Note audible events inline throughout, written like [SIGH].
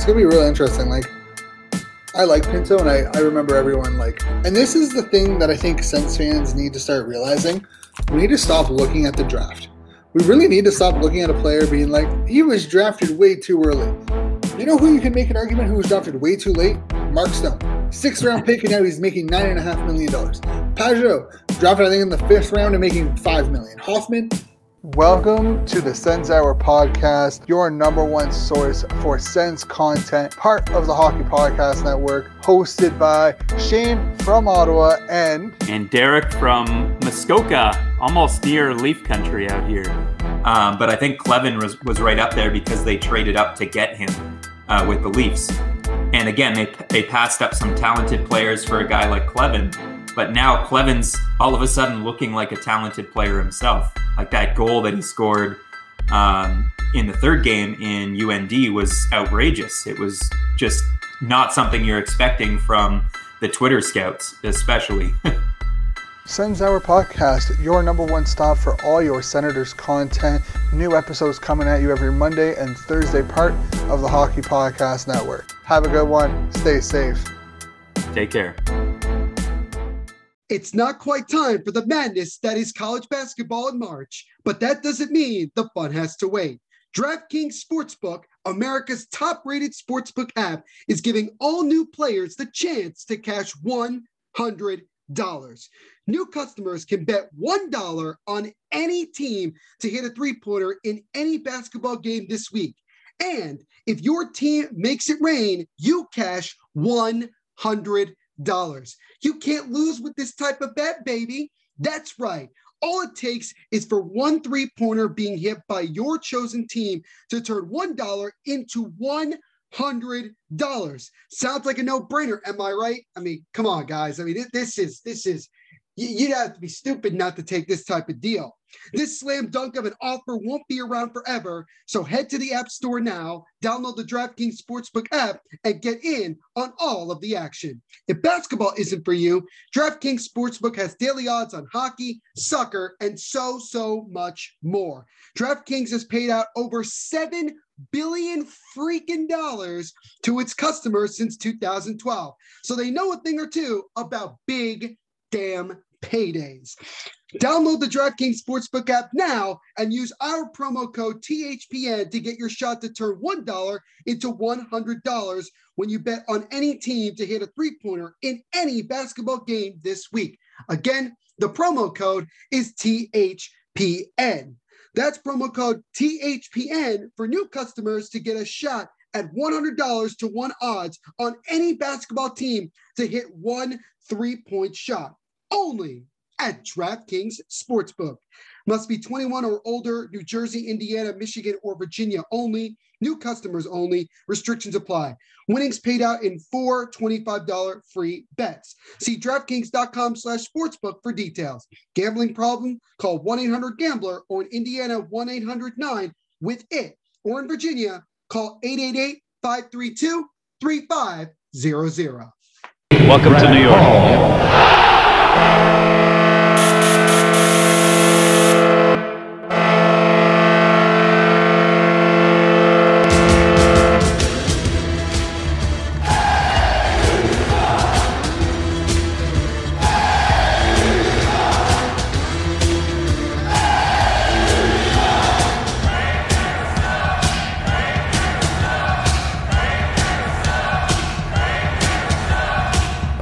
It's gonna be real interesting. Like, I like Pinto, and I, I remember everyone like, and this is the thing that I think Sens fans need to start realizing. We need to stop looking at the draft. We really need to stop looking at a player being like, he was drafted way too early. You know who you can make an argument who was drafted way too late? Mark Stone. Sixth round pick, and now he's making nine and a half million dollars. Pageau, drafted I think in the fifth round and making five million. Hoffman, Welcome to the Sens Hour podcast, your number one source for Sens content, part of the Hockey Podcast Network, hosted by Shane from Ottawa and and Derek from Muskoka, almost near Leaf Country out here. Um, but I think Kleven was, was right up there because they traded up to get him uh, with the Leafs. And again, they, they passed up some talented players for a guy like Kleven. But now Kleven's all of a sudden looking like a talented player himself. Like that goal that he scored um, in the third game in UND was outrageous. It was just not something you're expecting from the Twitter scouts, especially. [LAUGHS] Sens Hour Podcast, your number one stop for all your Senators content. New episodes coming at you every Monday and Thursday, part of the Hockey Podcast Network. Have a good one. Stay safe. Take care. It's not quite time for the madness that is college basketball in March, but that doesn't mean the fun has to wait. DraftKings Sportsbook, America's top rated sportsbook app, is giving all new players the chance to cash $100. New customers can bet $1 on any team to hit a three pointer in any basketball game this week. And if your team makes it rain, you cash $100 dollars. You can't lose with this type of bet, baby. That's right. All it takes is for one three pointer being hit by your chosen team to turn $1 into $100. Sounds like a no brainer. Am I right? I mean, come on, guys. I mean, this is, this is, you'd have to be stupid not to take this type of deal. This slam dunk of an offer won't be around forever. So head to the App Store now, download the DraftKings Sportsbook app, and get in on all of the action. If basketball isn't for you, DraftKings Sportsbook has daily odds on hockey, soccer, and so, so much more. DraftKings has paid out over 7 billion freaking dollars to its customers since 2012. So they know a thing or two about big damn paydays. Download the DraftKings Sportsbook app now and use our promo code THPN to get your shot to turn $1 into $100 when you bet on any team to hit a three pointer in any basketball game this week. Again, the promo code is THPN. That's promo code THPN for new customers to get a shot at $100 to one odds on any basketball team to hit one three point shot only at DraftKings Sportsbook. Must be 21 or older, New Jersey, Indiana, Michigan, or Virginia only. New customers only. Restrictions apply. Winnings paid out in four $25 free bets. See DraftKings.com slash sportsbook for details. Gambling problem? Call 1-800-GAMBLER or in Indiana 1-800-9 with it. Or in Virginia, call 888-532-3500. Welcome to New York.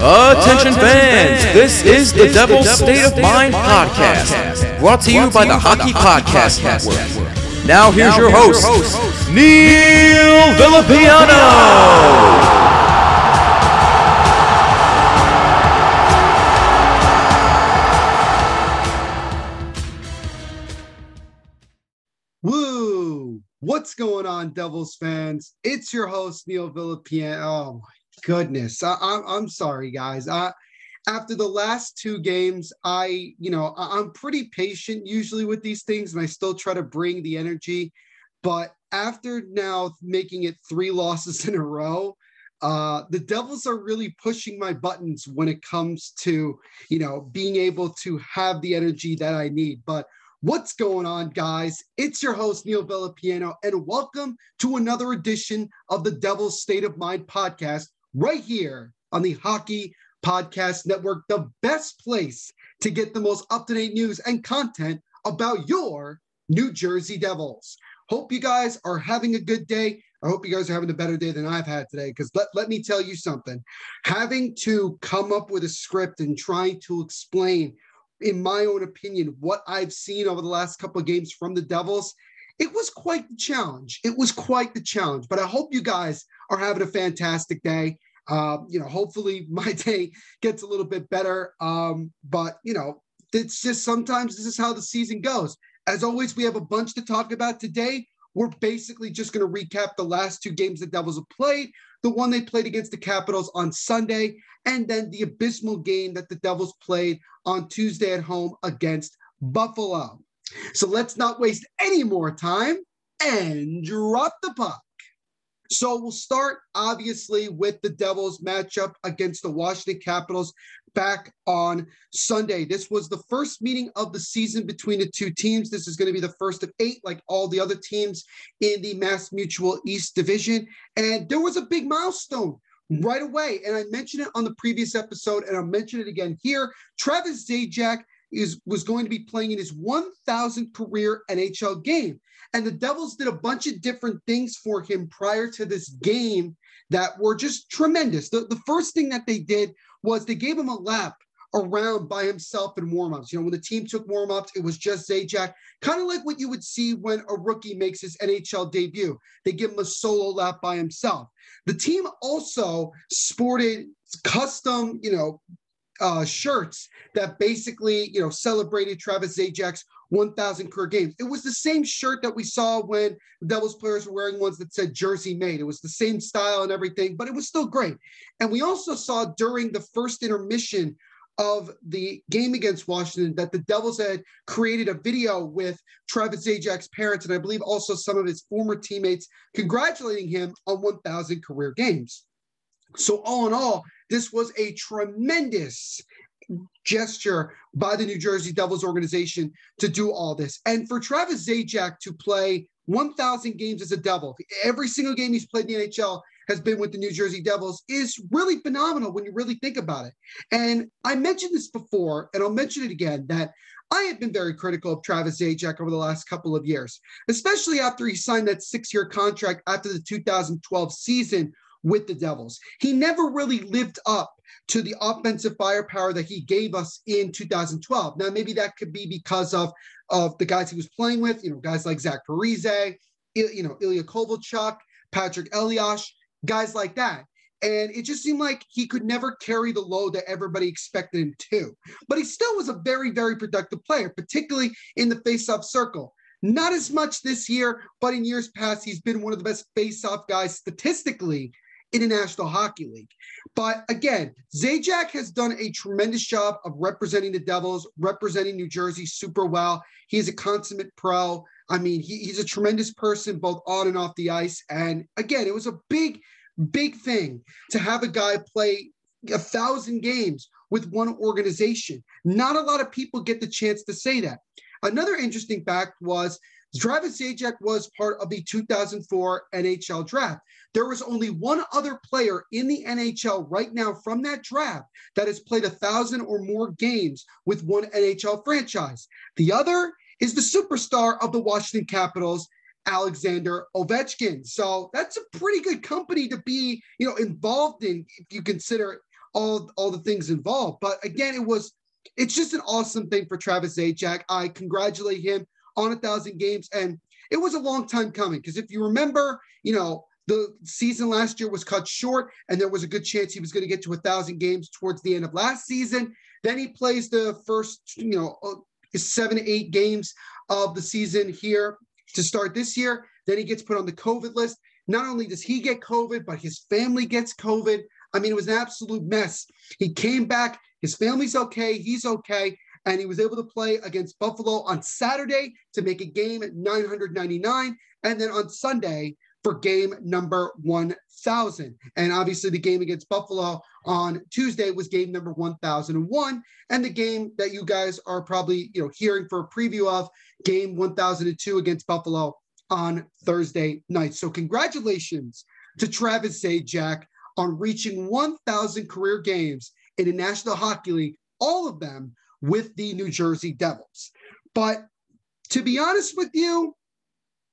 Attention fans, this is the Devil's State of Mind podcast, brought to you by the Hockey Podcast Network. Now here's your host, Neil Villapiano. Woo! What's going on, Devils fans? It's your host, Neil Villapiano. Oh my goodness. I, am I'm sorry, guys. I, after the last two games, I, you know, I, I'm pretty patient usually with these things, and I still try to bring the energy. But after now making it three losses in a row, uh, the Devils are really pushing my buttons when it comes to, you know, being able to have the energy that I need. But What's going on, guys? It's your host, Neil Villapiano, and welcome to another edition of the Devil's State of Mind podcast right here on the Hockey Podcast Network, the best place to get the most up to date news and content about your New Jersey Devils. Hope you guys are having a good day. I hope you guys are having a better day than I've had today. Because let, let me tell you something having to come up with a script and trying to explain, in my own opinion, what I've seen over the last couple of games from the Devils, it was quite the challenge. It was quite the challenge. But I hope you guys are having a fantastic day. Uh, you know, hopefully [LAUGHS] my day gets a little bit better. Um, but you know, it's just sometimes this is how the season goes. As always, we have a bunch to talk about today. We're basically just going to recap the last two games the Devils have played the one they played against the Capitals on Sunday, and then the abysmal game that the Devils played on Tuesday at home against Buffalo. So let's not waste any more time and drop the puck. So we'll start obviously with the Devils matchup against the Washington Capitals back on Sunday. This was the first meeting of the season between the two teams. This is going to be the first of eight, like all the other teams in the Mass Mutual East Division. And there was a big milestone right away. And I mentioned it on the previous episode, and I'll mention it again here. Travis Zajac is was going to be playing in his 1000th career NHL game. And the Devils did a bunch of different things for him prior to this game that were just tremendous. The, the first thing that they did was they gave him a lap around by himself in warmups. You know, when the team took warmups, it was just Zajac, kind of like what you would see when a rookie makes his NHL debut. They give him a solo lap by himself. The team also sported custom, you know, uh, shirts that basically, you know, celebrated Travis Zajac's 1,000 career games. It was the same shirt that we saw when the Devils players were wearing ones that said Jersey made. It was the same style and everything, but it was still great. And we also saw during the first intermission of the game against Washington that the Devils had created a video with Travis Zajac's parents and I believe also some of his former teammates congratulating him on 1,000 career games. So all in all, this was a tremendous gesture by the New Jersey Devils organization to do all this. And for Travis Zajac to play 1,000 games as a Devil, every single game he's played in the NHL has been with the New Jersey Devils is really phenomenal when you really think about it. And I mentioned this before, and I'll mention it again that I have been very critical of Travis Zajac over the last couple of years, especially after he signed that six year contract after the 2012 season with the Devils. He never really lived up to the offensive firepower that he gave us in 2012. Now, maybe that could be because of, of the guys he was playing with, you know, guys like Zach Parise, you know, Ilya Kovalchuk, Patrick Elias, guys like that. And it just seemed like he could never carry the load that everybody expected him to. But he still was a very, very productive player, particularly in the face-off circle. Not as much this year, but in years past, he's been one of the best face-off guys statistically in the National Hockey League. But again, Zajac has done a tremendous job of representing the Devils, representing New Jersey super well. He's a consummate pro. I mean, he, he's a tremendous person both on and off the ice. And again, it was a big, big thing to have a guy play a thousand games with one organization. Not a lot of people get the chance to say that. Another interesting fact was Travis Zajac was part of the 2004 NHL draft. There was only one other player in the NHL right now from that draft that has played a thousand or more games with one NHL franchise. The other is the superstar of the Washington Capitals, Alexander Ovechkin. So that's a pretty good company to be, you know, involved in if you consider all all the things involved. But again, it was it's just an awesome thing for Travis Zajac. I congratulate him on a thousand games. And it was a long time coming because if you remember, you know, the season last year was cut short, and there was a good chance he was going to get to a thousand games towards the end of last season. Then he plays the first, you know, uh, seven, eight games of the season here to start this year. Then he gets put on the COVID list. Not only does he get COVID, but his family gets COVID. I mean, it was an absolute mess. He came back. His family's okay. He's okay and he was able to play against Buffalo on Saturday to make a game at 999. And then on Sunday for game number 1000. And obviously, the game against Buffalo on Tuesday was game number 1001. And the game that you guys are probably you know hearing for a preview of game 1002 against Buffalo on Thursday night. So, congratulations to Travis Zajac on reaching 1,000 career games in the National Hockey League, all of them with the New Jersey Devils. But to be honest with you,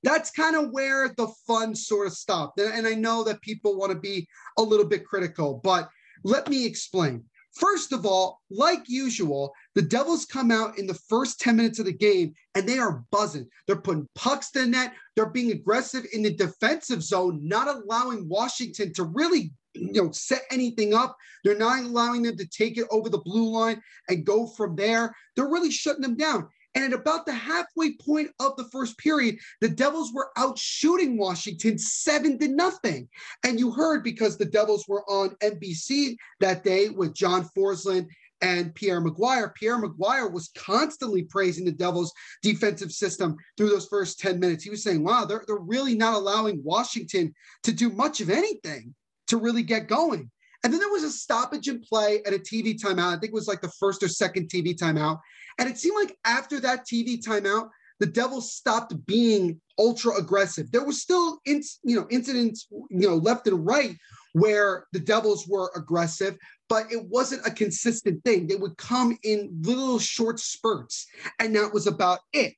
that's kind of where the fun sort of stopped. And I know that people want to be a little bit critical, but let me explain. First of all, like usual, the Devils come out in the first 10 minutes of the game and they are buzzing. They're putting pucks to the net. They're being aggressive in the defensive zone, not allowing Washington to really you know set anything up. They're not allowing them to take it over the blue line and go from there. They're really shutting them down. And at about the halfway point of the first period, the Devils were out shooting Washington seven to nothing. And you heard because the Devils were on NBC that day with John Forslund and Pierre McGuire. Pierre McGuire was constantly praising the Devils' defensive system through those first 10 minutes. He was saying, wow, they're, they're really not allowing Washington to do much of anything to really get going. And then there was a stoppage in play at a TV timeout. I think it was like the first or second TV timeout. And it seemed like after that TV timeout, the Devils stopped being ultra aggressive. There was still, in, you know, incidents, you know, left and right where the Devils were aggressive, but it wasn't a consistent thing. They would come in little short spurts, and that was about it.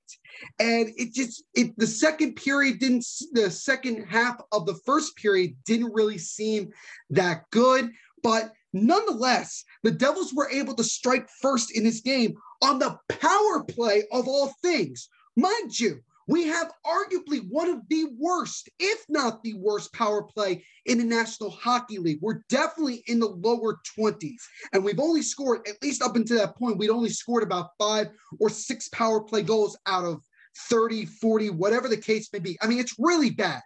And it just, it the second period didn't, the second half of the first period didn't really seem that good, but nonetheless, the Devils were able to strike first in this game on the power play of all things. Mind you, we have arguably one of the worst, if not the worst, power play in the National Hockey League. We're definitely in the lower 20s. And we've only scored, at least up until that point, we'd only scored about five or six power play goals out of 30, 40, whatever the case may be. I mean, it's really bad.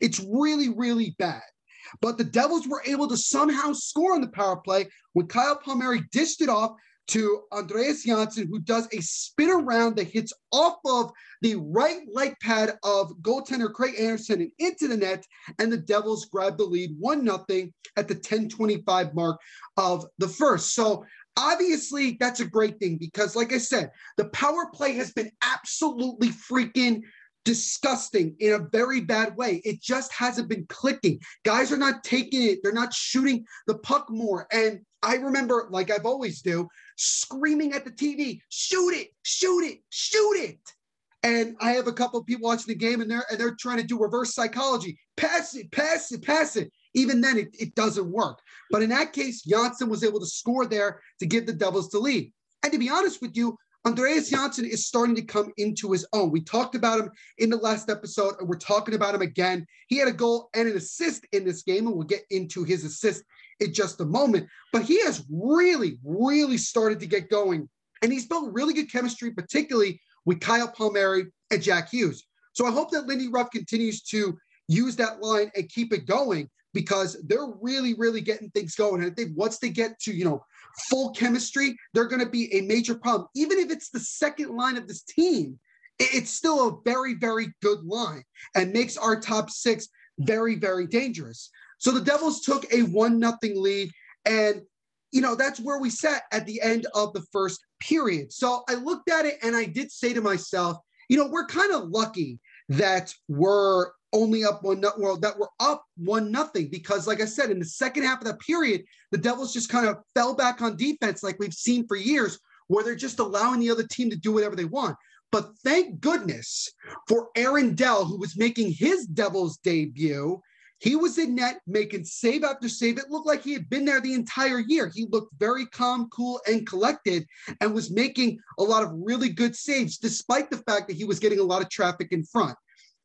It's really, really bad. But the Devils were able to somehow score on the power play when Kyle Palmieri dished it off to Andreas Johnsson, who does a spin around that hits off of the right leg pad of goaltender Craig Anderson and into the net, and the Devils grab the lead 1 0 at the 1025 mark of the first. So obviously that's a great thing because, like I said, the power play has been absolutely freaking disgusting in a very bad way. It just hasn't been clicking. Guys are not taking it, they're not shooting the puck more. And I remember, like I've always do, screaming at the TV, shoot it, shoot it, shoot it. And I have a couple of people watching the game and they're and they're trying to do reverse psychology. Pass it, pass it, pass it. Even then, it, it doesn't work. But in that case, Johnsson was able to score there to give the Devils the lead. And to be honest with you, Andreas Johnsson is starting to come into his own. We talked about him in the last episode, and we're talking about him again. He had a goal and an assist in this game, and we'll get into his assist in just a moment. But he has really, really started to get going, and he's built really good chemistry, particularly with Kyle Palmieri and Jack Hughes. So I hope that Lindy Ruff continues to use that line and keep it going because they're really, really getting things going. And I think once they get to, you know, full chemistry, they're going to be a major problem. Even if it's the second line of this team, it's still a very, very good line and makes our top six very, very dangerous. So the Devils took a one nothing lead, and you know that's where we sat at the end of the first period. So I looked at it and I did say to myself, you know, we're kind of lucky that we're only up one well that we're up one nothing because like i said in the second half of that period the devils just kind of fell back on defense like we've seen for years where they're just allowing the other team to do whatever they want but thank goodness for aaron dell who was making his devils debut he was in net making save after save. It looked like he had been there the entire year. He looked very calm, cool, and collected and was making a lot of really good saves, despite the fact that he was getting a lot of traffic in front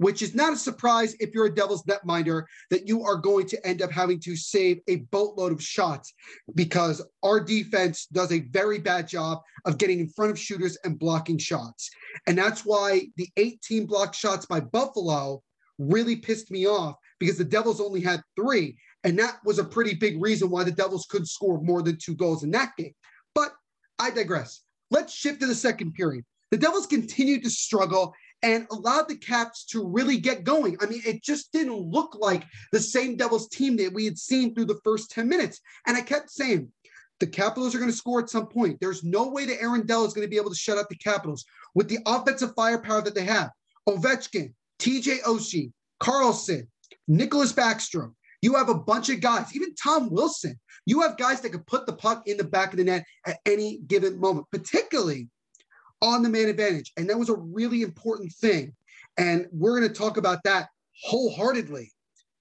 which is not a surprise if you're a Devils netminder that you are going to end up having to save a boatload of shots because our defense does a very bad job of getting in front of shooters and blocking shots. And that's why the 18 block shots by Buffalo really pissed me off because the Devils only had three. And that was a pretty big reason why the Devils could score more than two goals in that game. But I digress. Let's shift to the second period. The Devils continued to struggle and allowed the Caps to really get going. I mean, it just didn't look like the same Devils team that we had seen through the first 10 minutes. And I kept saying, the Capitals are going to score at some point. There's no way that Aaron Dell is going to be able to shut out the Capitals with the offensive firepower that they have. Ovechkin, TJ Oshie, Carlson, Nicklas Backstrom. You have a bunch of guys, even Tom Wilson. You have guys that could put the puck in the back of the net at any given moment, particularly on the man advantage. And that was a really important thing. And we're going to talk about that wholeheartedly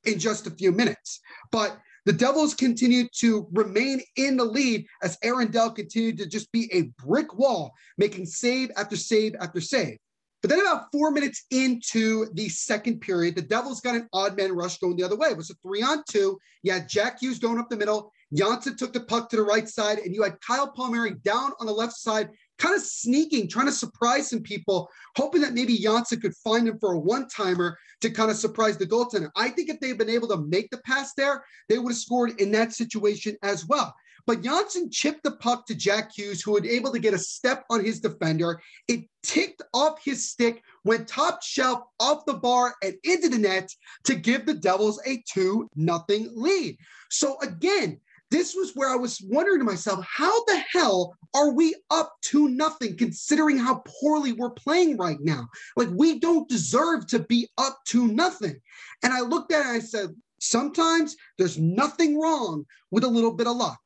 in just a few minutes. But the Devils continued to remain in the lead as Aaron Dell continued to just be a brick wall, making save after save after save. But then about four minutes into the second period, the Devils got an odd man rush going the other way. It was a three on two. You had Jack Hughes going up the middle. Johnsson took the puck to the right side, and you had Kyle Palmieri down on the left side, kind of sneaking, trying to surprise some people, hoping that maybe Johnsson could find him for a one-timer to kind of surprise the goaltender. I think if they'd been able to make the pass there, they would have scored in that situation as well. But Johnsson chipped the puck to Jack Hughes, who was able to get a step on his defender. It ticked off his stick, went top shelf off the bar and into the net to give the Devils a 2 nothing lead. So again, this was where I was wondering to myself, how the hell are we up to nothing considering how poorly we're playing right now? Like we don't deserve to be up to nothing. And I looked at it and I said, sometimes there's nothing wrong with a little bit of luck.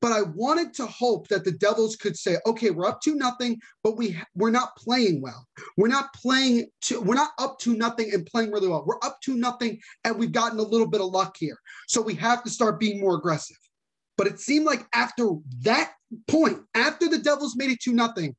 But I wanted to hope that the Devils could say, okay, we're up to nothing, but we we're not playing well. We're not playing to we're not up to nothing and playing really well. We're up to nothing and we've gotten a little bit of luck here. So we have to start being more aggressive. But it seemed like after that point, after the Devils made it to nothing,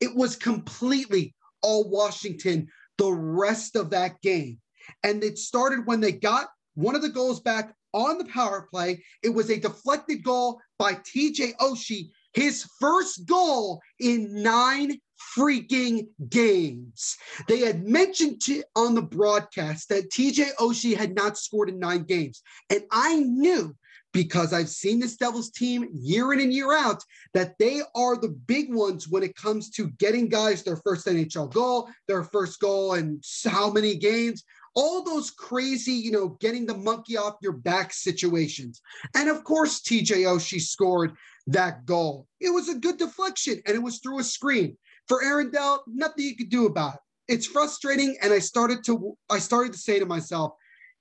it was completely all Washington the rest of that game. And it started when they got one of the goals back on the power play. It was a deflected goal by TJ Oshie, his first goal in nine freaking games. They had mentioned to, on the broadcast that TJ Oshie had not scored in nine games. And I knew because I've seen this Devils team year in and year out that they are the big ones when it comes to getting guys their first NHL goal, their first goal, and how many games. All those crazy, you know, getting the monkey off your back situations. And of course, TJ Oshie scored that goal. It was a good deflection and it was through a screen. For Aaron Dell, nothing you could do about it. It's frustrating. And I started to I started to say to myself,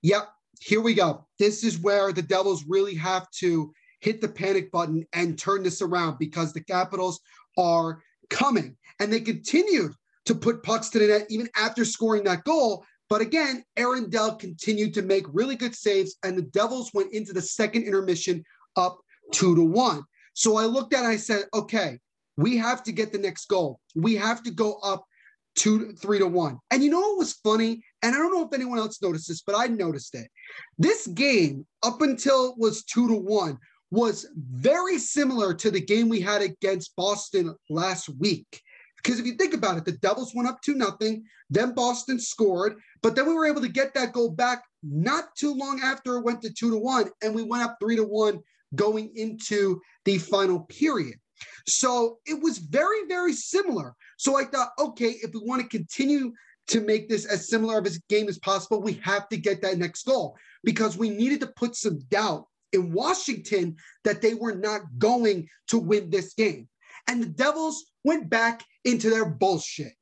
yep, here we go. This is where the Devils really have to hit the panic button and turn this around because the Capitals are coming. And they continued to put pucks to the net even after scoring that goal. But again, Aaron Dell continued to make really good saves, and the Devils went into the second intermission up two to one. So I looked at it, I said, okay, we have to get the next goal. We have to go up two, three to one. And you know what was funny? And I don't know if anyone else noticed this, but I noticed it. This game, up until it was two to one, was very similar to the game we had against Boston last week. Because if you think about it, the Devils went up two nothing, then Boston scored, but then we were able to get that goal back not too long after it went to two to one, and we went up three to one going into the final period. So it was very, very similar. So I thought, okay, if we want to continue to make this as similar of a game as possible, we have to get that next goal because we needed to put some doubt in Washington that they were not going to win this game. And the Devils went back into their bullshit.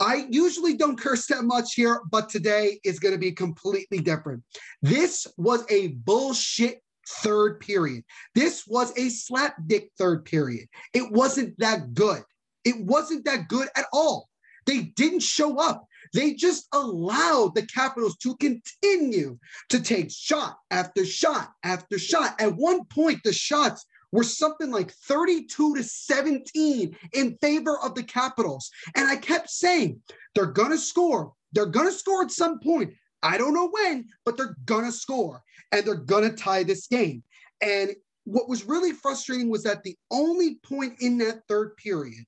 I usually don't curse that much here, but today is going to be completely different. This was a bullshit third period. This was a slapdick third period. It wasn't that good. It wasn't that good at all. They didn't show up. They just allowed the Capitals to continue to take shot after shot after shot. At one point, the shots were something like 32 to 17 in favor of the Capitals. And I kept saying, they're going to score. They're going to score at some point. I don't know when, but they're going to score and they're going to tie this game. And what was really frustrating was that the only point in that third period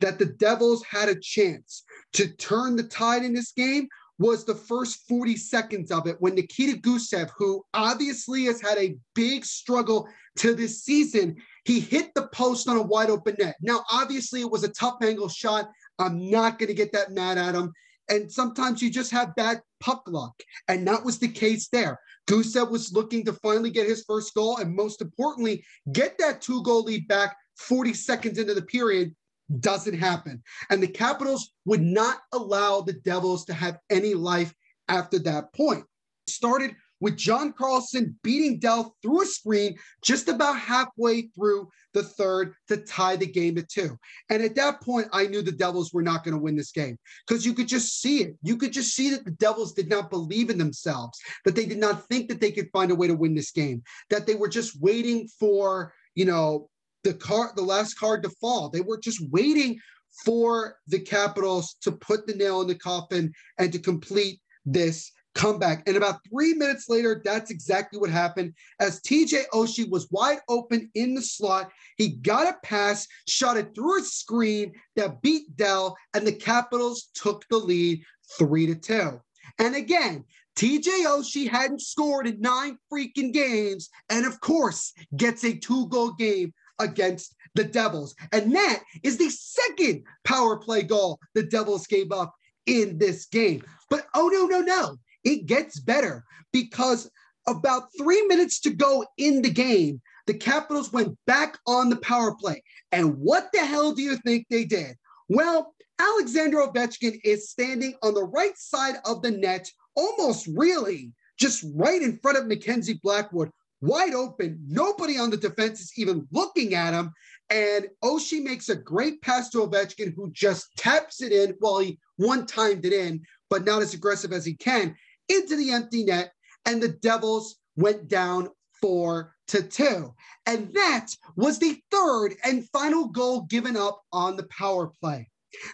that the Devils had a chance to turn the tide in this game was the first 40 seconds of it when Nikita Gusev, who obviously has had a big struggle to this season, he hit the post on a wide open net. Now, obviously, it was a tough angle shot. I'm not going to get that mad at him. And sometimes you just have bad puck luck. And that was the case there. Gusev was looking to finally get his first goal and most importantly, get that two goal lead back 40 seconds into the period. Doesn't happen. And the Capitals would not allow the Devils to have any life after that point. Started with John Carlson beating Dell through a screen just about halfway through the third to tie the game at two. And at that point, I knew the Devils were not going to win this game because you could just see it. You could just see that the Devils did not believe in themselves, that they did not think that they could find a way to win this game, that they were just waiting for, you know, the card, the last card to fall. They were just waiting for the Capitals to put the nail in the coffin and to complete this comeback. And about three minutes later, that's exactly what happened. As TJ Oshie was wide open in the slot, he got a pass, shot it through a screen that beat Dell, and the Capitals took the lead three to two. And again, TJ Oshie hadn't scored in nine freaking games, and of course, gets a two goal game against the Devils. And that is the second power play goal the Devils gave up in this game. But oh, no, no, no. It gets better because about three minutes to go in the game, the Capitals went back on the power play. And what the hell do you think they did? Well, Alexander Ovechkin is standing on the right side of the net, almost really just right in front of Mackenzie Blackwood, wide open. Nobody on the defense is even looking at him. And Oshie makes a great pass to Ovechkin, who just taps it in. Well, he one timed it in, but not as aggressive as he can into the empty net, and the Devils went down four to two. And that was the third and final goal given up on the power play.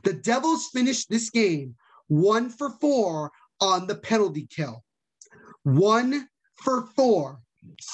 The Devils finished this game one for four on the penalty kill. One for four.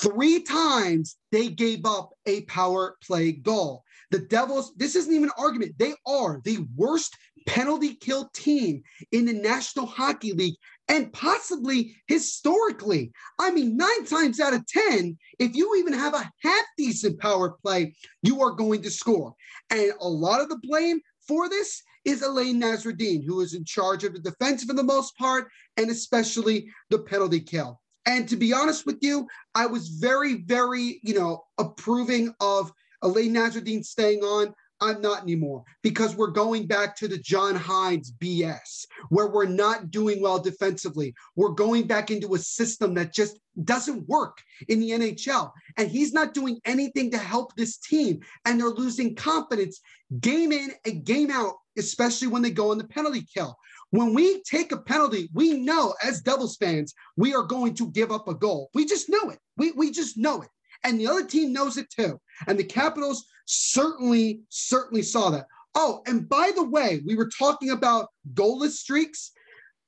Three times they gave up a power play goal. The Devils, this isn't even an argument. They are the worst penalty kill team in the National Hockey League and possibly historically. I mean, nine times out of 10, if you even have a half decent power play, you are going to score. And a lot of the blame for this is Alain Nasreddine, who is in charge of the defense for the most part, and especially the penalty kill. And to be honest with you, I was very, very, you know, approving of Alain Nasreddine staying on. I'm not anymore because we're going back to the John Hynes BS where we're not doing well defensively. We're going back into a system that just doesn't work in the NHL. And he's not doing anything to help this team. And they're losing confidence game in and game out, especially when they go on the penalty kill. When we take a penalty, we know as Devils fans, we are going to give up a goal. We just know it. We, we just know it. And the other team knows it too. And the Capitals certainly, certainly saw that. Oh, and by the way, we were talking about goalless streaks.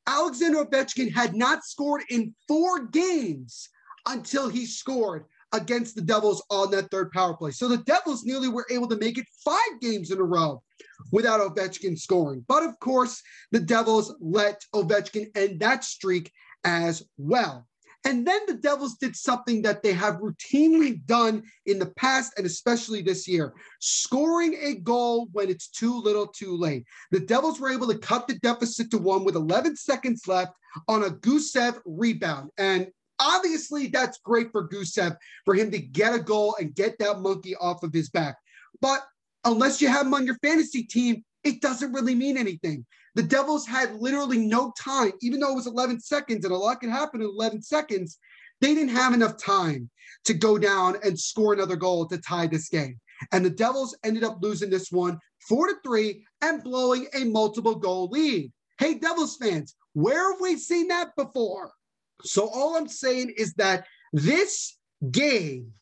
Alexander Ovechkin had not scored in four games until he scored against the Devils on that third power play. So the Devils nearly were able to make it five games in a row without Ovechkin scoring. But of course, the Devils let Ovechkin end that streak as well. And then the Devils did something that they have routinely done in the past and especially this year scoring a goal when it's too little too late. The Devils were able to cut the deficit to one with 11 seconds left on a Gusev rebound. And obviously, that's great for Gusev for him to get a goal and get that monkey off of his back. But unless you have him on your fantasy team, it doesn't really mean anything. The Devils had literally no time, even though it was 11 seconds and a lot can happen in 11 seconds. They didn't have enough time to go down and score another goal to tie this game. And the Devils ended up losing this one four to three and blowing a multiple goal lead. Hey, Devils fans, where have we seen that before? So all I'm saying is that this game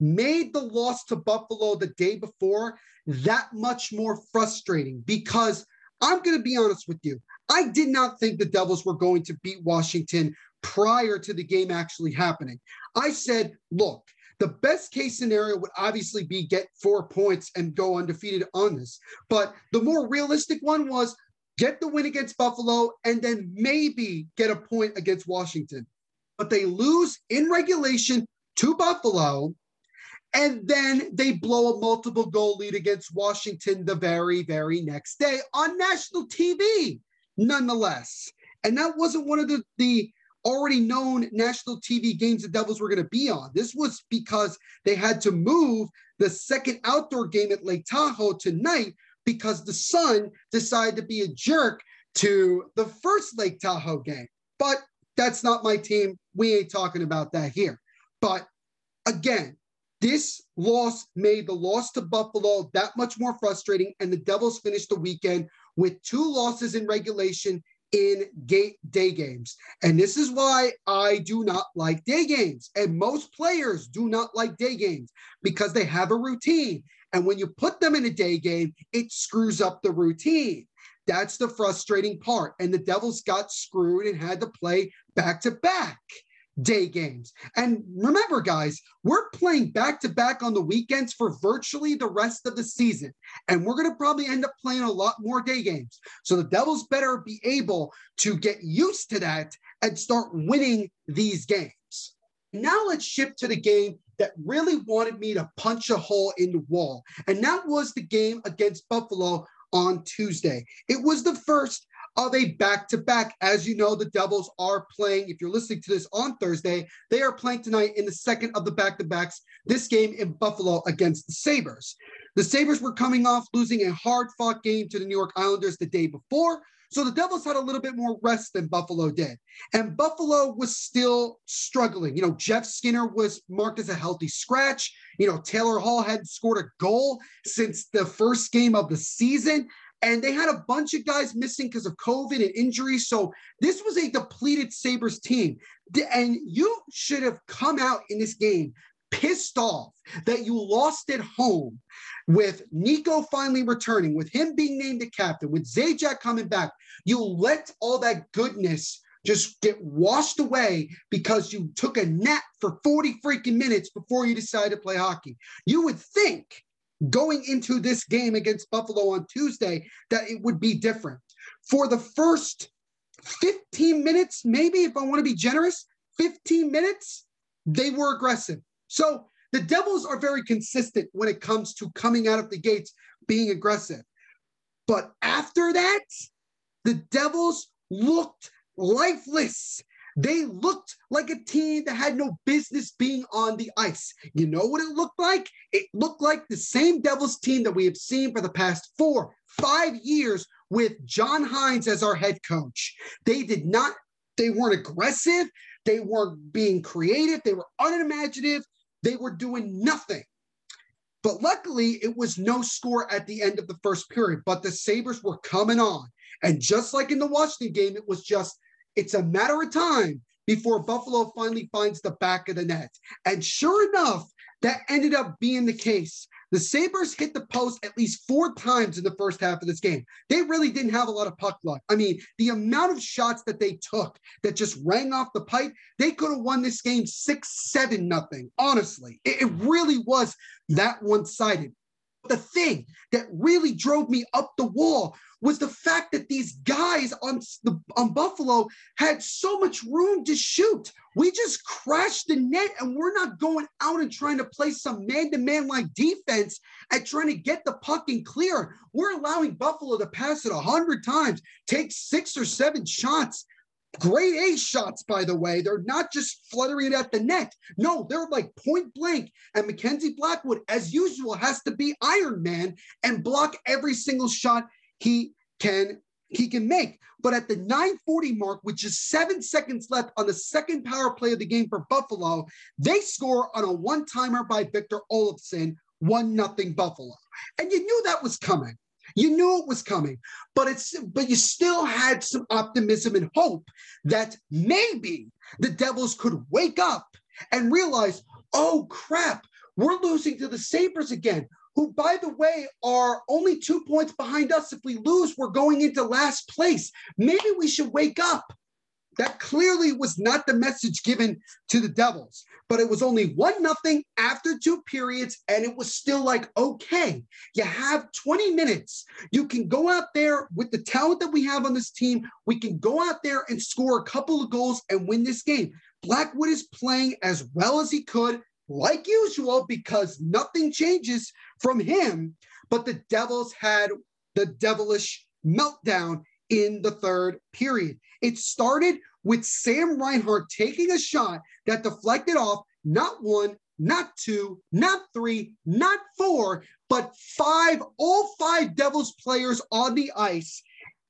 made the loss to Buffalo the day before that much more frustrating because I'm going to be honest with you. I did not think the Devils were going to beat Washington prior to the game actually happening. I said, look, the best case scenario would obviously be get four points and go undefeated on this. But the more realistic one was get the win against Buffalo and then maybe get a point against Washington. But they lose in regulation to Buffalo and then they blow a multiple goal lead against Washington the very, very next day on national TV. nonetheless. And that wasn't one of the, the already known national TV games the Devils were going to be on. This was because they had to move the second outdoor game at Lake Tahoe tonight because the sun decided to be a jerk to the first Lake Tahoe game. But that's not my team. We ain't talking about that here. But again, this loss made the loss to Buffalo that much more frustrating, and the Devils finished the weekend with two losses in regulation in day games. And this is why I do not like day games. And most players do not like day games because they have a routine. And when you put them in a day game, it screws up the routine. That's the frustrating part. And the Devils got screwed and had to play back to back day games. And remember, guys, we're playing back to back on the weekends for virtually the rest of the season. And we're going to probably end up playing a lot more day games. So the Devils better be able to get used to that and start winning these games. Now let's shift to the game that really wanted me to punch a hole in the wall. And that was the game against Buffalo on Tuesday. It was the first of a back to back. As you know, the Devils are playing, if you're listening to this on Thursday, they are playing tonight in the second of the back to backs, this game in Buffalo against the Sabres. The Sabres were coming off losing a hard fought game to the New York Islanders the day before. So the Devils had a little bit more rest than Buffalo did. And Buffalo was still struggling. You know, Jeff Skinner was marked as a healthy scratch. You know, Taylor Hall had scored a goal since the first game of the season. And they had a bunch of guys missing because of COVID and injuries. So this was a depleted Sabres team. And you should have come out in this game pissed off that you lost at home with Nico finally returning, with him being named the captain, with Zajac coming back. You let all that goodness just get washed away because you took a nap for 40 freaking minutes before you decided to play hockey. You would think going into this game against Buffalo on Tuesday that it would be different. For the first 15 minutes, maybe if I want to be generous, 15 minutes, they were aggressive. So the Devils are very consistent when it comes to coming out of the gates being aggressive. But after that, the Devils looked lifeless. They looked like a team that had no business being on the ice. You know what it looked like? It looked like the same Devils team that we have seen for the past four, five years with John Hynes as our head coach. They did not, they weren't aggressive. They weren't being creative. They were unimaginative. They were doing nothing. But luckily, it was no score at the end of the first period. But the Sabres were coming on. And just like in the Washington game, it was just it's a matter of time before Buffalo finally finds the back of the net. And sure enough, that ended up being the case. The Sabres hit the post at least four times in the first half of this game. They really didn't have a lot of puck luck. I mean, the amount of shots that they took that just rang off the pipe, they could have won this game six, seven, nothing. Honestly, it, it really was that one sided. The thing that really drove me up the wall was the fact that these guys on the on Buffalo had so much room to shoot. We just crashed the net and we're not going out and trying to play some man-to-man like defense at trying to get the puck and clear. We're allowing Buffalo to pass it a hundred times, take six or seven shots. Great A shots, by the way. They're not just fluttering at the net. No, they're like point blank. And Mackenzie Blackwood, as usual, has to be Iron Man and block every single shot he can he can make. But at the 940 mark, which is seven seconds left on the second power play of the game for Buffalo, they score on a one-timer by Victor Olofsson, one nothing Buffalo. And you knew that was coming. You knew it was coming, but it's but you still had some optimism and hope that maybe the Devils could wake up and realize, oh crap, we're losing to the Sabres again who, by the way, are only two points behind us. If we lose, we're going into last place. Maybe we should wake up. That clearly was not the message given to the Devils, but it was only one nothing after two periods, and it was still like, okay, you have 20 minutes. You can go out there with the talent that we have on this team. We can go out there and score a couple of goals and win this game. Blackwood is playing as well as he could like usual, because nothing changes from him. But the Devils had the devilish meltdown in the third period. It started with Sam Reinhart taking a shot that deflected off not one, not two, not three, not four, but five, all five Devils players on the ice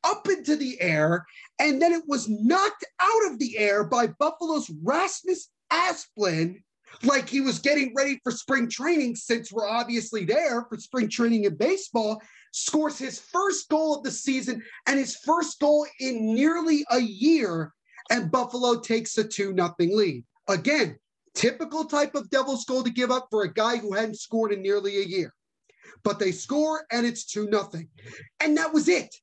up into the air. And then it was knocked out of the air by Buffalo's Rasmus Asplund, like he was getting ready for spring training, since we're obviously there for spring training in baseball. Scores his first goal of the season and his first goal in nearly a year. And Buffalo takes a 2 0 lead. Again, typical type of Devils goal to give up for a guy who hadn't scored in nearly a year. But they score and it's 2 nothing, And that was it.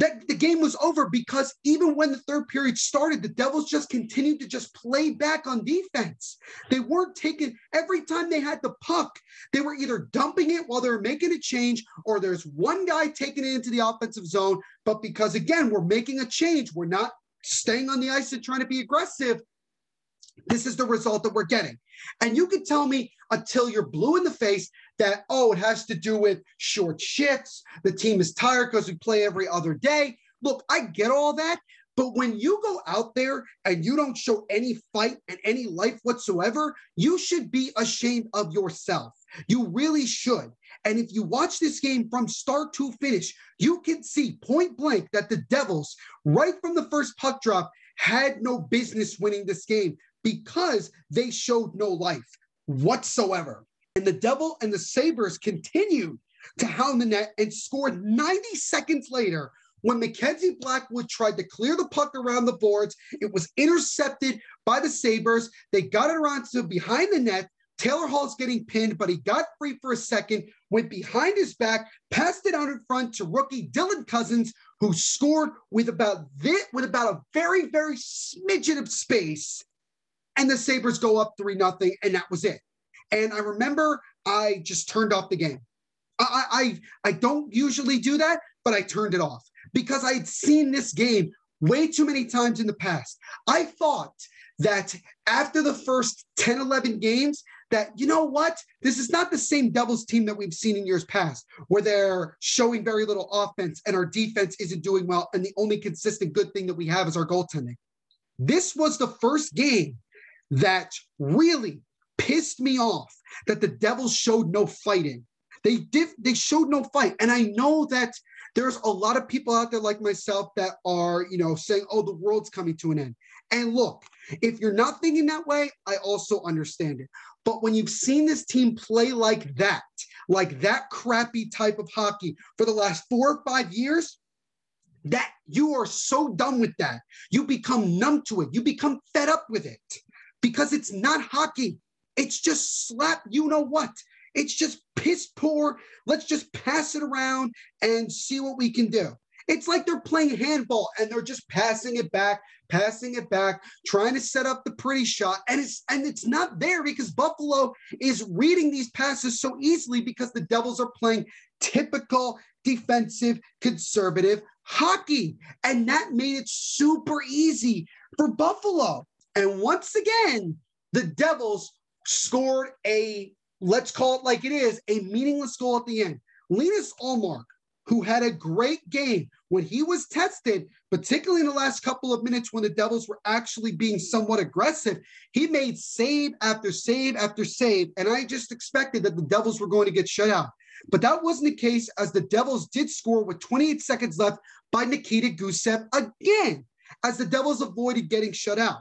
That the game was over because even when the third period started, the Devils just continued to just play back on defense. They weren't taking every time they had the puck, they were either dumping it while they were making a change, or there's one guy taking it into the offensive zone. But because again, we're making a change, we're not staying on the ice and trying to be aggressive. This is the result that we're getting. And you can tell me until you're blue in the face that, oh, it has to do with short shifts. The team is tired because we play every other day. Look, I get all that. But when you go out there and you don't show any fight and any life whatsoever, you should be ashamed of yourself. You really should. And if you watch this game from start to finish, you can see point blank that the Devils, right from the first puck drop, had no business winning this game because they showed no life whatsoever. And the Devil and the Sabres continued to hound the net and scored 90 seconds later when Mackenzie Blackwood tried to clear the puck around the boards. It was intercepted by the Sabres. They got it around to behind the net. Taylor Hall's getting pinned, but he got free for a second, went behind his back, passed it out in front to rookie Dylan Cozens, who scored with about this, with about a very, very smidgen of space. And the Sabres go up 3 nothing, and that was it. And I remember I just turned off the game. I, I I don't usually do that, but I turned it off because I had seen this game way too many times in the past. I thought that after the first 10, 11 games, that, you know what? This is not the same Devils team that we've seen in years past, where they're showing very little offense and our defense isn't doing well. And the only consistent good thing that we have is our goaltending. This was the first game that really pissed me off that the Devils showed no fighting. They did they showed no fight. And I know that there's a lot of people out there like myself that are, you know, saying, "Oh, the world's coming to an end." And look, if you're not thinking that way, I also understand it. But when you've seen this team play like that, like that crappy type of hockey for the last 4 or 5 years, that you are so done with that. You become numb to it. You become fed up with it because it's not hockey. It's just slap, you know what? It's just piss poor. Let's just pass it around and see what we can do. It's like they're playing handball and they're just passing it back, passing it back, trying to set up the pretty shot. And it's and it's not there because Buffalo is reading these passes so easily because the Devils are playing typical defensive conservative hockey. And that made it super easy for Buffalo. And once again, the Devils scored a, let's call it like it is, a meaningless goal at the end. Linus Ullmark, who had a great game when he was tested, particularly in the last couple of minutes when the Devils were actually being somewhat aggressive, he made save after save after save. And I just expected that the Devils were going to get shut out. But that wasn't the case as the Devils did score with 28 seconds left by Nikita Gusev again, as the Devils avoided getting shut out.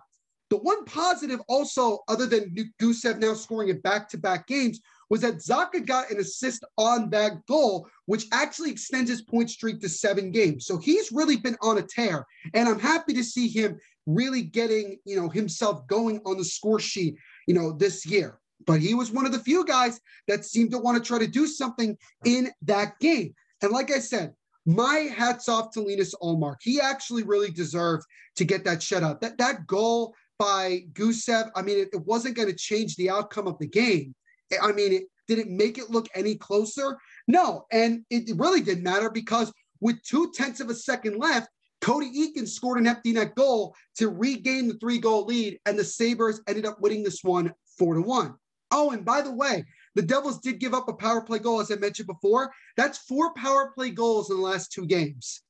The one positive also, other than Gusev now scoring in back-to-back games, was that Zacha got an assist on that goal, which actually extends his point streak to seven games. So he's really been on a tear. And I'm happy to see him really getting, you know, himself going on the score sheet, you know, this year. But he was one of the few guys that seemed to want to try to do something in that game. And like I said, my hats off to Linus Ullmark. He actually really deserved to get that shutout. That that goal by Gusev, I mean, it, it wasn't going to change the outcome of the game. I mean, it, did it make it look any closer? No. And it really didn't matter because with two tenths of a second left, Cody Eakin scored an empty net goal to regain the three goal lead, and the Sabres ended up winning this one four to one. Oh, and by the way, the Devils did give up a power play goal, as I mentioned before. That's four power play goals in the last two games.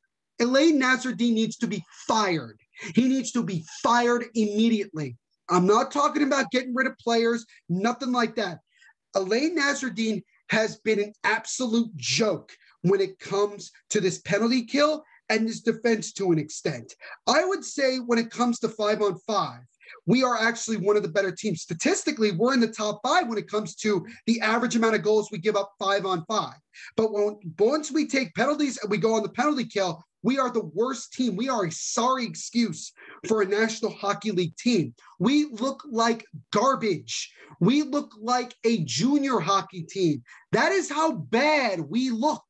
Alain Nasreddine needs to be fired. He needs to be fired immediately. I'm not talking about getting rid of players, nothing like that. Alain Nasreddine has been an absolute joke when it comes to this penalty kill and this defense to an extent. I would say when it comes to five on five, we are actually one of the better teams. Statistically, we're in the top five when it comes to the average amount of goals we give up five on five. But when, once we take penalties and we go on the penalty kill, we are the worst team. We are a sorry excuse for a National Hockey League team. We look like garbage. We look like a junior hockey team. That is how bad we look.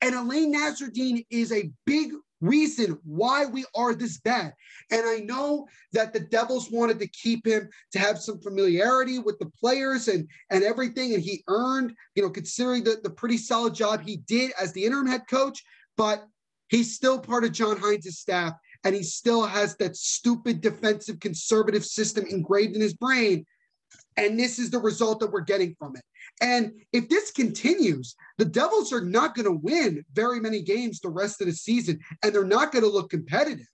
And Alain Nasreddine is a big reason why we are this bad. And I know that the Devils wanted to keep him to have some familiarity with the players and, and everything. And he earned, you know, considering the, the pretty solid job he did as the interim head coach, but he's still part of John Hynes' staff. And he still has that stupid defensive conservative system engraved in his brain. And this is the result that we're getting from it. And if this continues, the Devils are not going to win very many games the rest of the season, and they're not going to look competitive.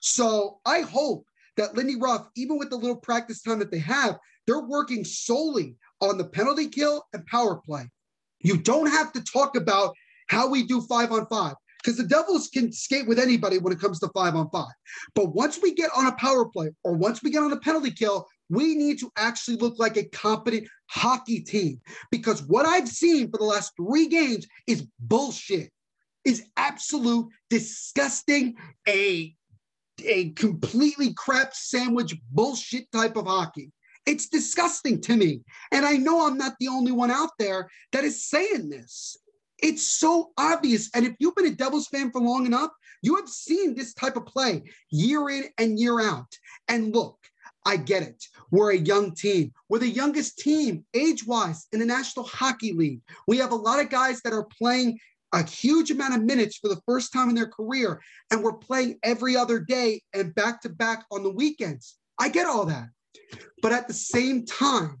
So I hope that Lindy Ruff, even with the little practice time that they have, they're working solely on the penalty kill and power play. You don't have to talk about how we do five on five because the Devils can skate with anybody when it comes to five on five. But once we get on a power play or once we get on a penalty kill, we need to actually look like a competent hockey team because what I've seen for the last three games is bullshit, is absolute disgusting, a, a completely crap sandwich bullshit type of hockey. It's disgusting to me. And I know I'm not the only one out there that is saying this. It's so obvious. And if you've been a Devils fan for long enough, you have seen this type of play year in and year out. And look, I get it. We're a young team. We're the youngest team age wise in the National Hockey League. We have a lot of guys that are playing a huge amount of minutes for the first time in their career, and we're playing every other day and back to back on the weekends. I get all that. But at the same time,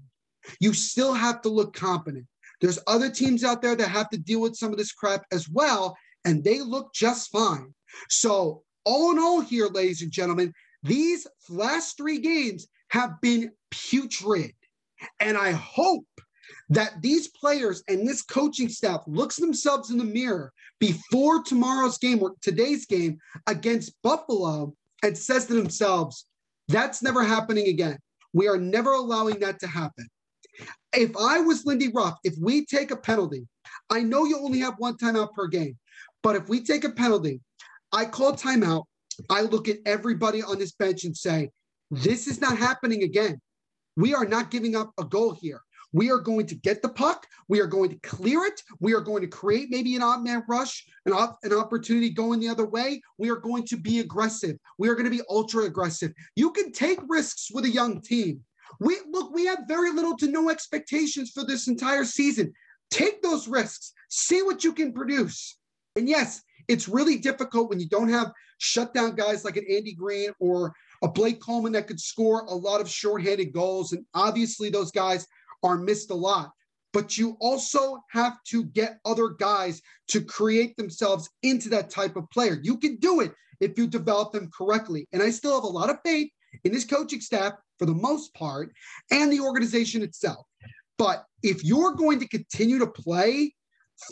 you still have to look competent. There's other teams out there that have to deal with some of this crap as well, and they look just fine. So, all in all, here, ladies and gentlemen, these last three games have been putrid. And I hope that these players and this coaching staff looks themselves in the mirror before tomorrow's game or today's game against Buffalo and says to themselves, that's never happening again. We are never allowing that to happen. If I was Lindy Ruff, if we take a penalty, I know you only have one timeout per game, but if we take a penalty, I call timeout, I look at everybody on this bench and say, this is not happening again. We are not giving up a goal here. We are going to get the puck. We are going to clear it. We are going to create maybe an odd man rush, an, op- an opportunity going the other way. We are going to be aggressive. We are going to be ultra aggressive. You can take risks with a young team. We look, we have very little to no expectations for this entire season. Take those risks, see what you can produce. And yes, it's really difficult when you don't have shutdown guys like an Andy Greene or a Blake Coleman that could score a lot of shorthanded goals. And obviously, those guys are missed a lot. But you also have to get other guys to create themselves into that type of player. You can do it if you develop them correctly. And I still have a lot of faith in this coaching staff for the most part and the organization itself. But if you're going to continue to play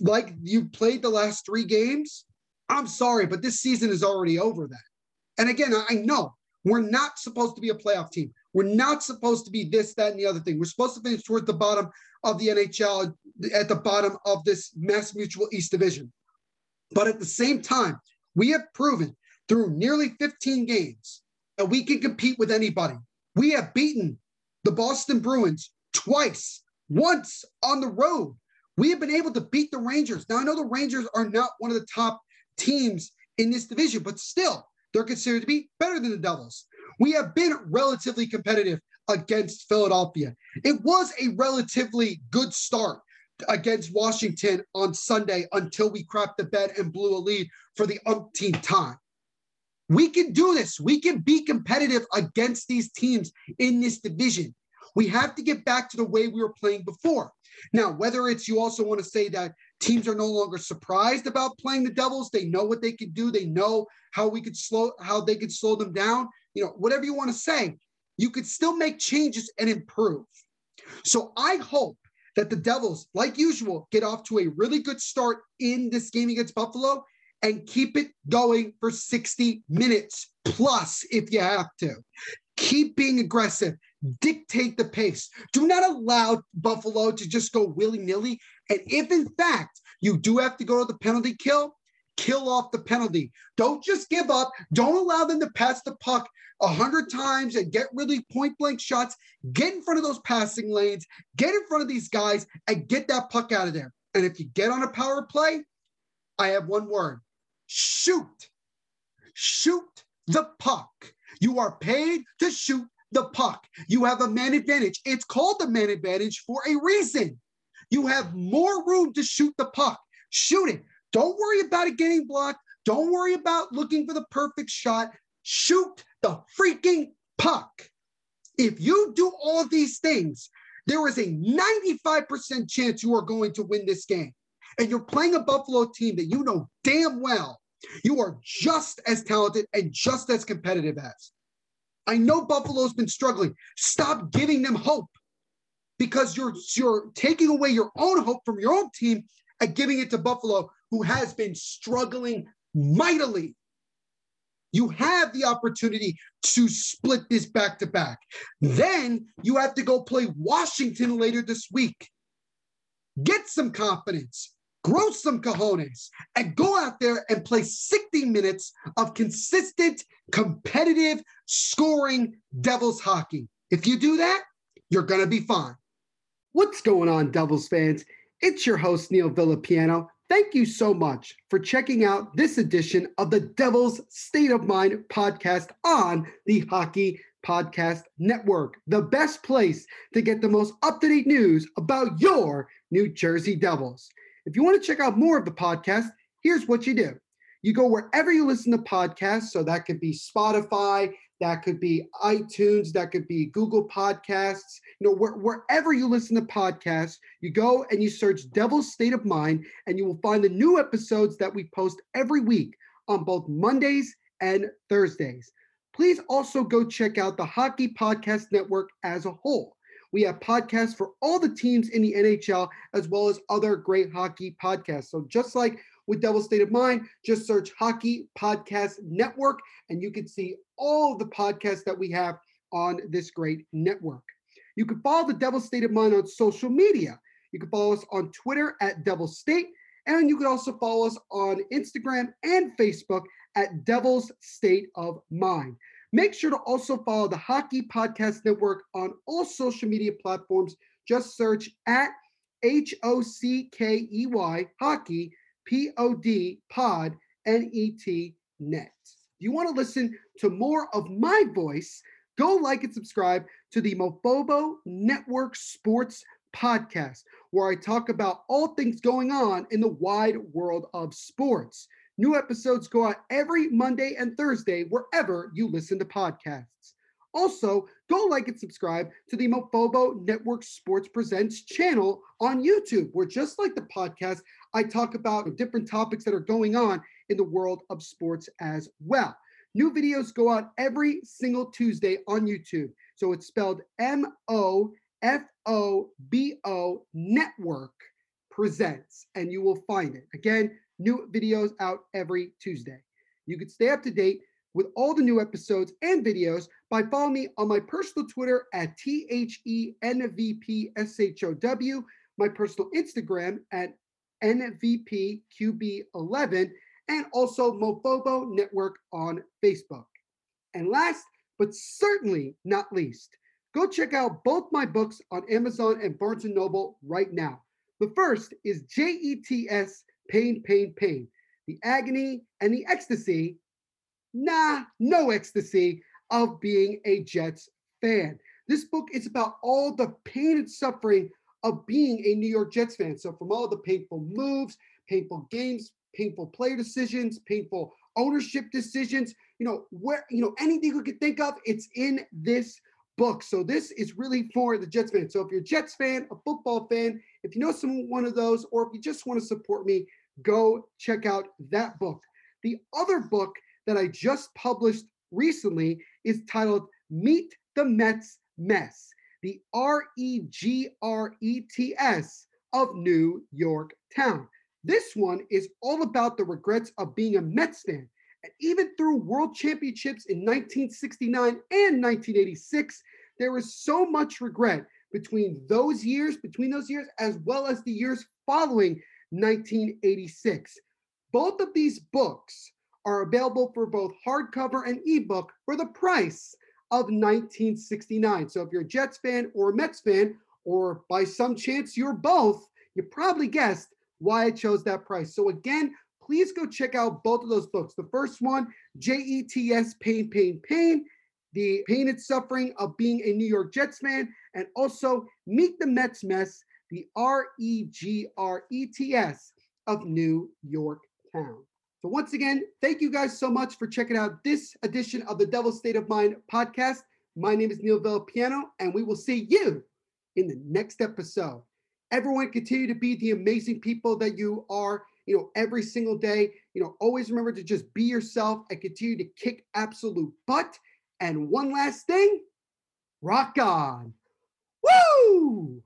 like you played the last three games, I'm sorry, but this season is already over then. And again, I know we're not supposed to be a playoff team. We're not supposed to be this, that, and the other thing. We're supposed to finish towards the bottom of the NHL, at the bottom of this MassMutual East Division. But at the same time, we have proven through nearly 15 games that we can compete with anybody. We have beaten the Boston Bruins twice, once on the road. We have been able to beat the Rangers. Now, I know the Rangers are not one of the top teams in this division, but still, they're considered to be better than the Devils. We have been relatively competitive against Philadelphia. It was a relatively good start against Washington on Sunday until we crapped the bed and blew a lead for the umpteenth time. We can do this. We can be competitive against these teams in this division. We have to get back to the way we were playing before. Now, whether it's you also want to say that Teams are no longer surprised about playing the Devils. They know what they could do. They know how we could slow how they could slow them down. You know, whatever you want to say, you could still make changes and improve. So I hope that the Devils, like usual, get off to a really good start in this game against Buffalo and keep it going for 60 minutes plus if you have to. Keep being aggressive, dictate the pace. Do not allow Buffalo to just go willy nilly. And if in fact you do have to go to the penalty kill, kill off the penalty. Don't just give up. Don't allow them to pass the puck a hundred times and get really point blank shots. Get in front of those passing lanes, get in front of these guys, and get that puck out of there. And if you get on a power play, I have one word shoot. Shoot the puck. You are paid to shoot the puck. You have a man advantage. It's called the man advantage for a reason. You have more room to shoot the puck. Shoot it. Don't worry about it getting blocked. Don't worry about looking for the perfect shot. Shoot the freaking puck. If you do all these things, there is a 95% chance you are going to win this game. And you're playing a Buffalo team that you know damn well you are just as talented and just as competitive as. I know Buffalo's been struggling. Stop giving them hope because you're you're taking away your own hope from your own team and giving it to Buffalo, who has been struggling mightily. You have the opportunity to split this back to back. Then you have to go play Washington later this week. Get some confidence grow some cojones, and go out there and play 60 minutes of consistent, competitive, scoring Devils hockey. If you do that, you're going to be fine. What's going on, Devils fans? It's your host, Neil Villapiano. Thank you so much for checking out this edition of the Devil's State of Mind podcast on the Hockey Podcast Network, the best place to get the most up to date news about your New Jersey Devils. If you want to check out more of the podcast, here's what you do. You go wherever you listen to podcasts. So that could be Spotify, that could be iTunes, that could be Google Podcasts. You know, where, wherever you listen to podcasts, you go and you search Devil's State of Mind, and you will find the new episodes that we post every week on both Mondays and Thursdays. Please also go check out the Hockey Podcast Network as a whole. We have podcasts for all the teams in the NHL, as well as other great hockey podcasts. So just like with Devil State of Mind, just search Hockey Podcast Network, and you can see all the podcasts that we have on this great network. You can follow the Devil State of Mind on social media. You can follow us on Twitter at Devil State, and you can also follow us on Instagram and Facebook at Devil's State of Mind. Make sure to also follow the Hockey Podcast Network on all social media platforms. Just search at H O C K E Y Hockey P O D Pod N E T Net. If you want to listen to more of my voice, go like and subscribe to the Mofobo Network Sports Podcast, where I talk about all things going on in the wide world of sports. New episodes go out every Monday and Thursday wherever you listen to podcasts. Also, go like and subscribe to the Mofobo Network Sports Presents channel on YouTube, where just like the podcast, I talk about different topics that are going on in the world of sports as well. New videos go out every single Tuesday on YouTube. So it's spelled M O F O B O Network Presents, and you will find it. Again, new videos out every Tuesday. You can stay up to date with all the new episodes and videos by following me on my personal Twitter at THENVPSHOW, my personal Instagram at NVPQB11, and also Mofobo Network on Facebook. And last but certainly not least, go check out both my books on Amazon and Barnes & Noble right now. The first is JETS pain, pain, pain. The agony and the ecstasy, nah, no ecstasy of being a Jets fan. This book is about all the pain and suffering of being a New York Jets fan. So, from all the painful moves, painful games, painful player decisions, painful ownership decisions, you know, where, you know, anything you could think of, it's in this book. So this is really for the Jets fan. So if you're a Jets fan, a football fan, if you know someone one of those, or if you just want to support me, go check out that book. The other book that I just published recently is titled Meet the Mets Mess, the R E G R E T S of New York Town. This one is all about the regrets of being a Mets fan. And even through world championships in 1969 and 1986, there was so much regret between those years, between those years, as well as the years following 1986. Both of these books are available for both hardcover and ebook for the price of 1969. So if you're a Jets fan or a Mets fan, or by some chance you're both, you probably guessed why I chose that price. So again, please go check out both of those books. The first one, J-E-T-S, Pain, Pain, Pain, the pain and suffering of being a New York Jets fan, and also Meet the Mets Mess, the R-E-G-R-E-T-S of New York Town. So once again, thank you guys so much for checking out this edition of the Devil State of Mind podcast. My name is Neil Villapiano, and we will see you in the next episode. Everyone continue to be the amazing people that you are, you know, every single day. You know, always remember to just be yourself and continue to kick absolute butt. And one last thing, rock on. Woo!